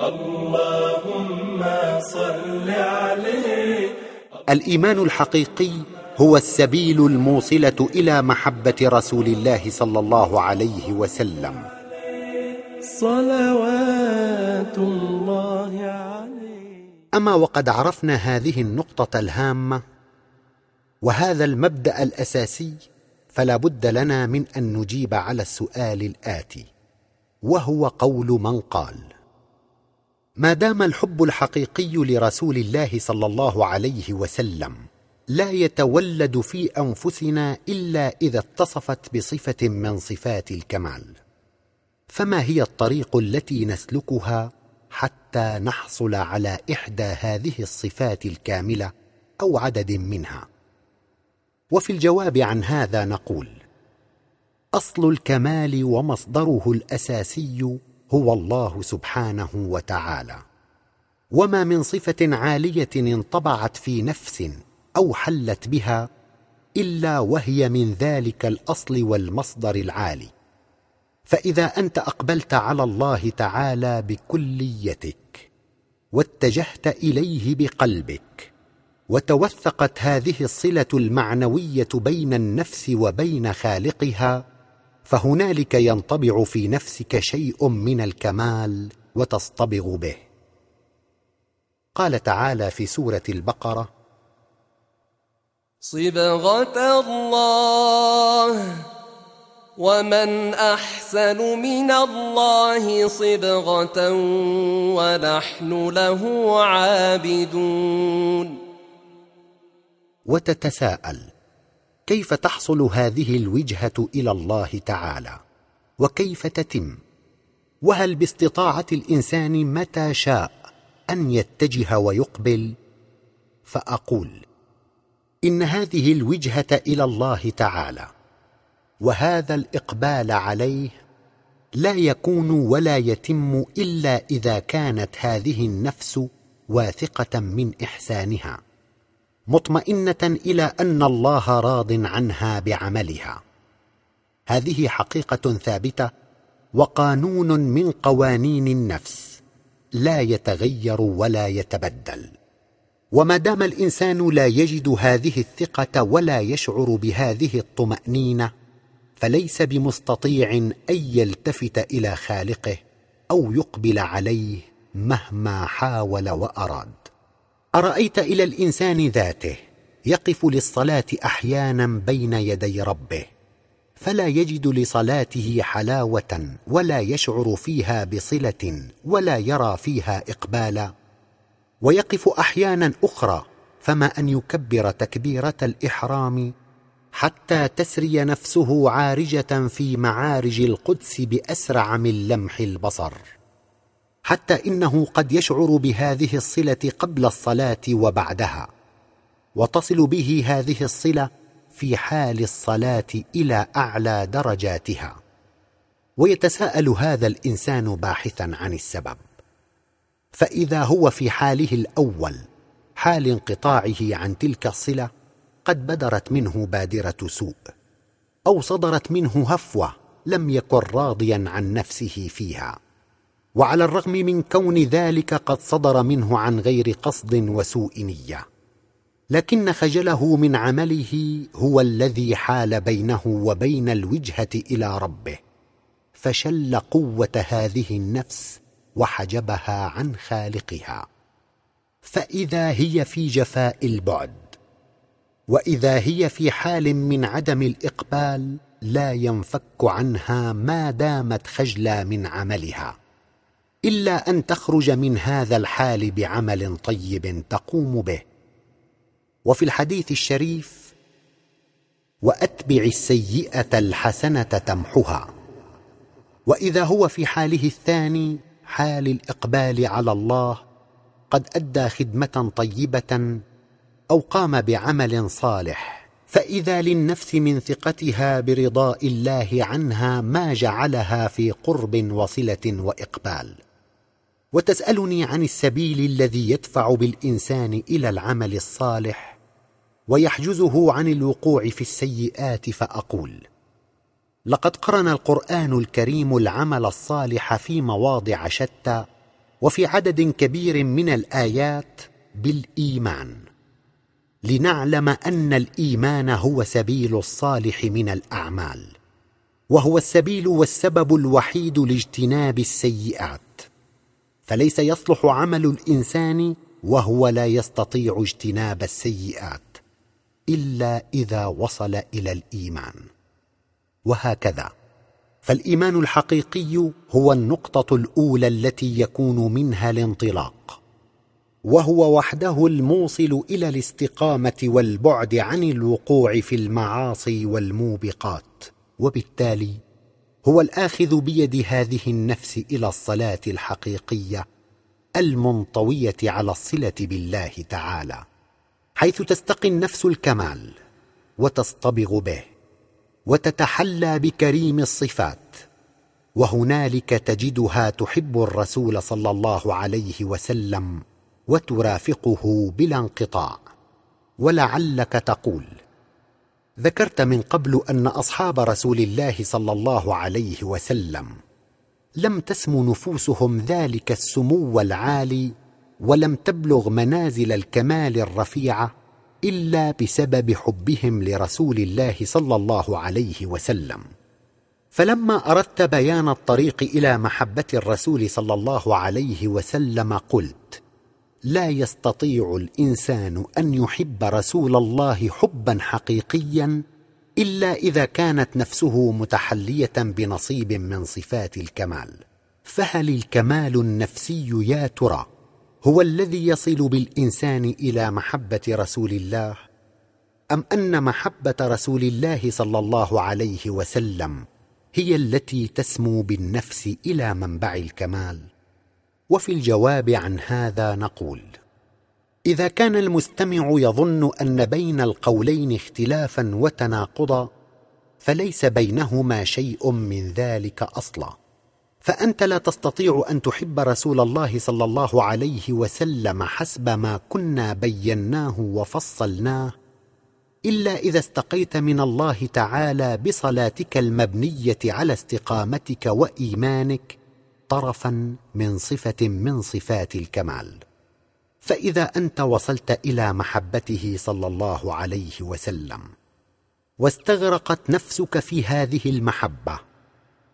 اللهم صل عليه. الإيمان الحقيقي هو السبيل الموصلة إلى محبة رسول الله صلى الله عليه وسلم. صلوات الله عليه. أما وقد عرفنا هذه النقطة الهامة وهذا المبدأ الأساسي فلا بد لنا من أن نجيب على السؤال الآتي وهو قول من قال. ما دام الحب الحقيقي لرسول الله صلى الله عليه وسلم لا يتولد في أنفسنا إلا إذا اتصفت بصفة من صفات الكمال. فما هي الطريق التي نسلكها حتى نحصل على إحدى هذه الصفات الكاملة أو عدد منها؟ وفي الجواب عن هذا نقول أصل الكمال ومصدره الأساسي هو الله سبحانه وتعالى. وما من صفة عالية انطبعت في نفس أو حلت بها إلا وهي من ذلك الأصل والمصدر العالي. فإذا أنت أقبلت على الله تعالى بكليتك واتجهت إليه بقلبك وتوثقت هذه الصلة المعنوية بين النفس وبين خالقها فهنالك ينطبع في نفسك شيء من الكمال وتصطبغ به. قال تعالى في سورة البقرة صبغة الله ومن أحسن من الله صبغة ونحن له عابدون. وتتساءل كيف تحصل هذه الوجهة إلى الله تعالى؟ وكيف تتم؟ وهل باستطاعة الإنسان متى شاء أن يتجه ويقبل؟ فأقول إن هذه الوجهة إلى الله تعالى وهذا الإقبال عليه لا يكون ولا يتم إلا إذا كانت هذه النفس واثقة من إحسانها. مطمئنة إلى أن الله راض عنها بعملها. هذه حقيقة ثابتة وقانون من قوانين النفس. لا يتغير ولا يتبدل. وما دام الإنسان لا يجد هذه الثقة ولا يشعر بهذه الطمأنينة فليس بمستطيع أن يلتفت إلى خالقه أو يقبل عليه مهما حاول وأراد. أرأيت إلى الإنسان ذاته يقف للصلاة أحيانا بين يدي ربه فلا يجد لصلاته حلاوة ولا يشعر فيها بصلة ولا يرى فيها إقبالا. ويقف أحيانا أخرى فما أن يكبر تكبيرة الإحرام حتى تسري نفسه عارجة في معارج القدس بأسرع من لمح البصر. حتى إنه قد يشعر بهذه الصلة قبل الصلاة وبعدها. وتصل به هذه الصلة في حال الصلاة إلى أعلى درجاتها. ويتساءل هذا الإنسان باحثا عن السبب. فإذا هو في حاله الأول حال انقطاعه عن تلك الصلة قد بدرت منه بادرة سوء أو صدرت منه هفوة لم يكن راضيا عن نفسه فيها. وعلى الرغم من كون ذلك قد صدر منه عن غير قصد وسوء نية. لكن خجله من عمله هو الذي حال بينه وبين الوجهة إلى ربه فشل قوة هذه النفس وحجبها عن خالقها. فإذا هي في جفاء البعد وإذا هي في حال من عدم الإقبال لا ينفك عنها ما دامت خجلى من عملها. إلا أن تخرج من هذا الحال بعمل طيب تقوم به. وفي الحديث الشريف وأتبع السيئة الحسنة تمحها. وإذا هو في حاله الثاني حال الإقبال على الله قد أدى خدمة طيبة أو قام بعمل صالح. فإذا للنفس من ثقتها برضاء الله عنها ما جعلها في قرب وصلة وإقبال. وتسألني عن السبيل الذي يدفع بالإنسان إلى العمل الصالح ويحجزه عن الوقوع في السيئات فأقول لقد قرن القرآن الكريم العمل الصالح في مواضع شتى وفي عدد كبير من الآيات بالإيمان لنعلم أن الإيمان هو سبيل الصالح من الأعمال وهو السبيل والسبب الوحيد لاجتناب السيئات. فليس يصلح عمل الإنسان وهو لا يستطيع اجتناب السيئات إلا إذا وصل إلى الإيمان. وهكذا. فالإيمان الحقيقي هو النقطة الأولى التي يكون منها الانطلاق. وهو وحده الموصل إلى الاستقامة والبعد عن الوقوع في المعاصي والموبقات. وبالتالي هو الآخذ بيد هذه النفس إلى الصلاة الحقيقية المنطوية على الصلة بالله تعالى حيث تستقي النفس الكمال وتصطبغ به وتتحلى بكريم الصفات وهنالك تجدها تحب الرسول صلى الله عليه وسلم وترافقه بلا انقطاع ولعلك تقول ذكرت من قبل أن أصحاب رسول الله صلى الله عليه وسلم لم تسم نفوسهم ذلك السمو العالي ولم تبلغ منازل الكمال الرفيعه إلا بسبب حبهم لرسول الله صلى الله عليه وسلم. فلما أردت بيان الطريق إلى محبة الرسول صلى الله عليه وسلم قلت لا يستطيع الإنسان أن يحب رسول الله حبا حقيقيا إلا إذا كانت نفسه متحلية بنصيب من صفات الكمال. فهل الكمال النفسي يا ترى هو الذي يصل بالإنسان إلى محبة رسول الله؟ أم أن محبة رسول الله صلى الله عليه وسلم هي التي تسمو بالنفس إلى منبع الكمال؟ وفي الجواب عن هذا نقول إذا كان المستمع يظن أن بين القولين اختلافا وتناقضا فليس بينهما شيء من ذلك أصلا. فأنت لا تستطيع أن تحب رسول الله صلى الله عليه وسلم حسب ما كنا بيناه وفصلناه إلا إذا استقيت من الله تعالى بصلاتك المبنية على استقامتك وإيمانك طرفا من صفة من صفات الكمال. فإذا أنت وصلت إلى محبته صلى الله عليه وسلم واستغرقت نفسك في هذه المحبة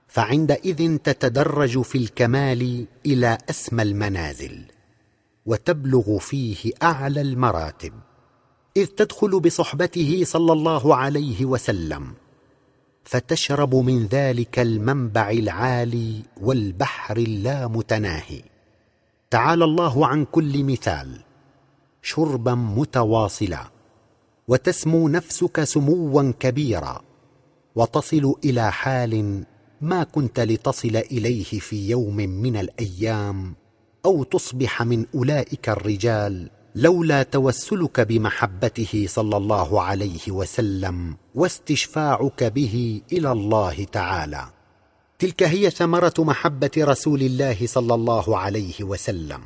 فعندئذ تتدرج في الكمال إلى أسمى المنازل وتبلغ فيه أعلى المراتب إذ تدخل بصحبته صلى الله عليه وسلم. فتشرب من ذلك المنبع العالي والبحر اللامتناهي. تعالى الله عن كل مثال. شربا متواصلا. وتسمو نفسك سموا كبيرا. وتصل إلى حال ما كنت لتصل إليه في يوم من الأيام أو تصبح من أولئك الرجال لولا توسلك بمحبته صلى الله عليه وسلم واستشفاعك به إلى الله تعالى. تلك هي ثمرة محبة رسول الله صلى الله عليه وسلم.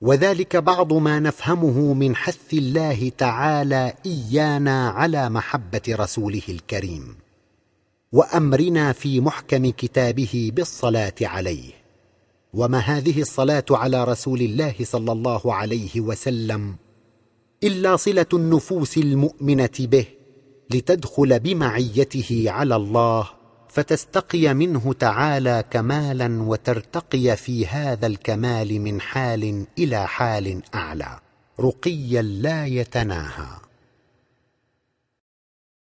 وذلك بعض ما نفهمه من حث الله تعالى إيانا على محبة رسوله الكريم. وأمرنا في محكم كتابه بالصلاة عليه. وما هذه الصلاة على رسول الله صلى الله عليه وسلم إلا صلة النفوس المؤمنة به لتدخل بمعيته على الله فتستقي منه تعالى كمالا وترتقي في هذا الكمال من حال إلى حال أعلى رقيا لا يتناهى.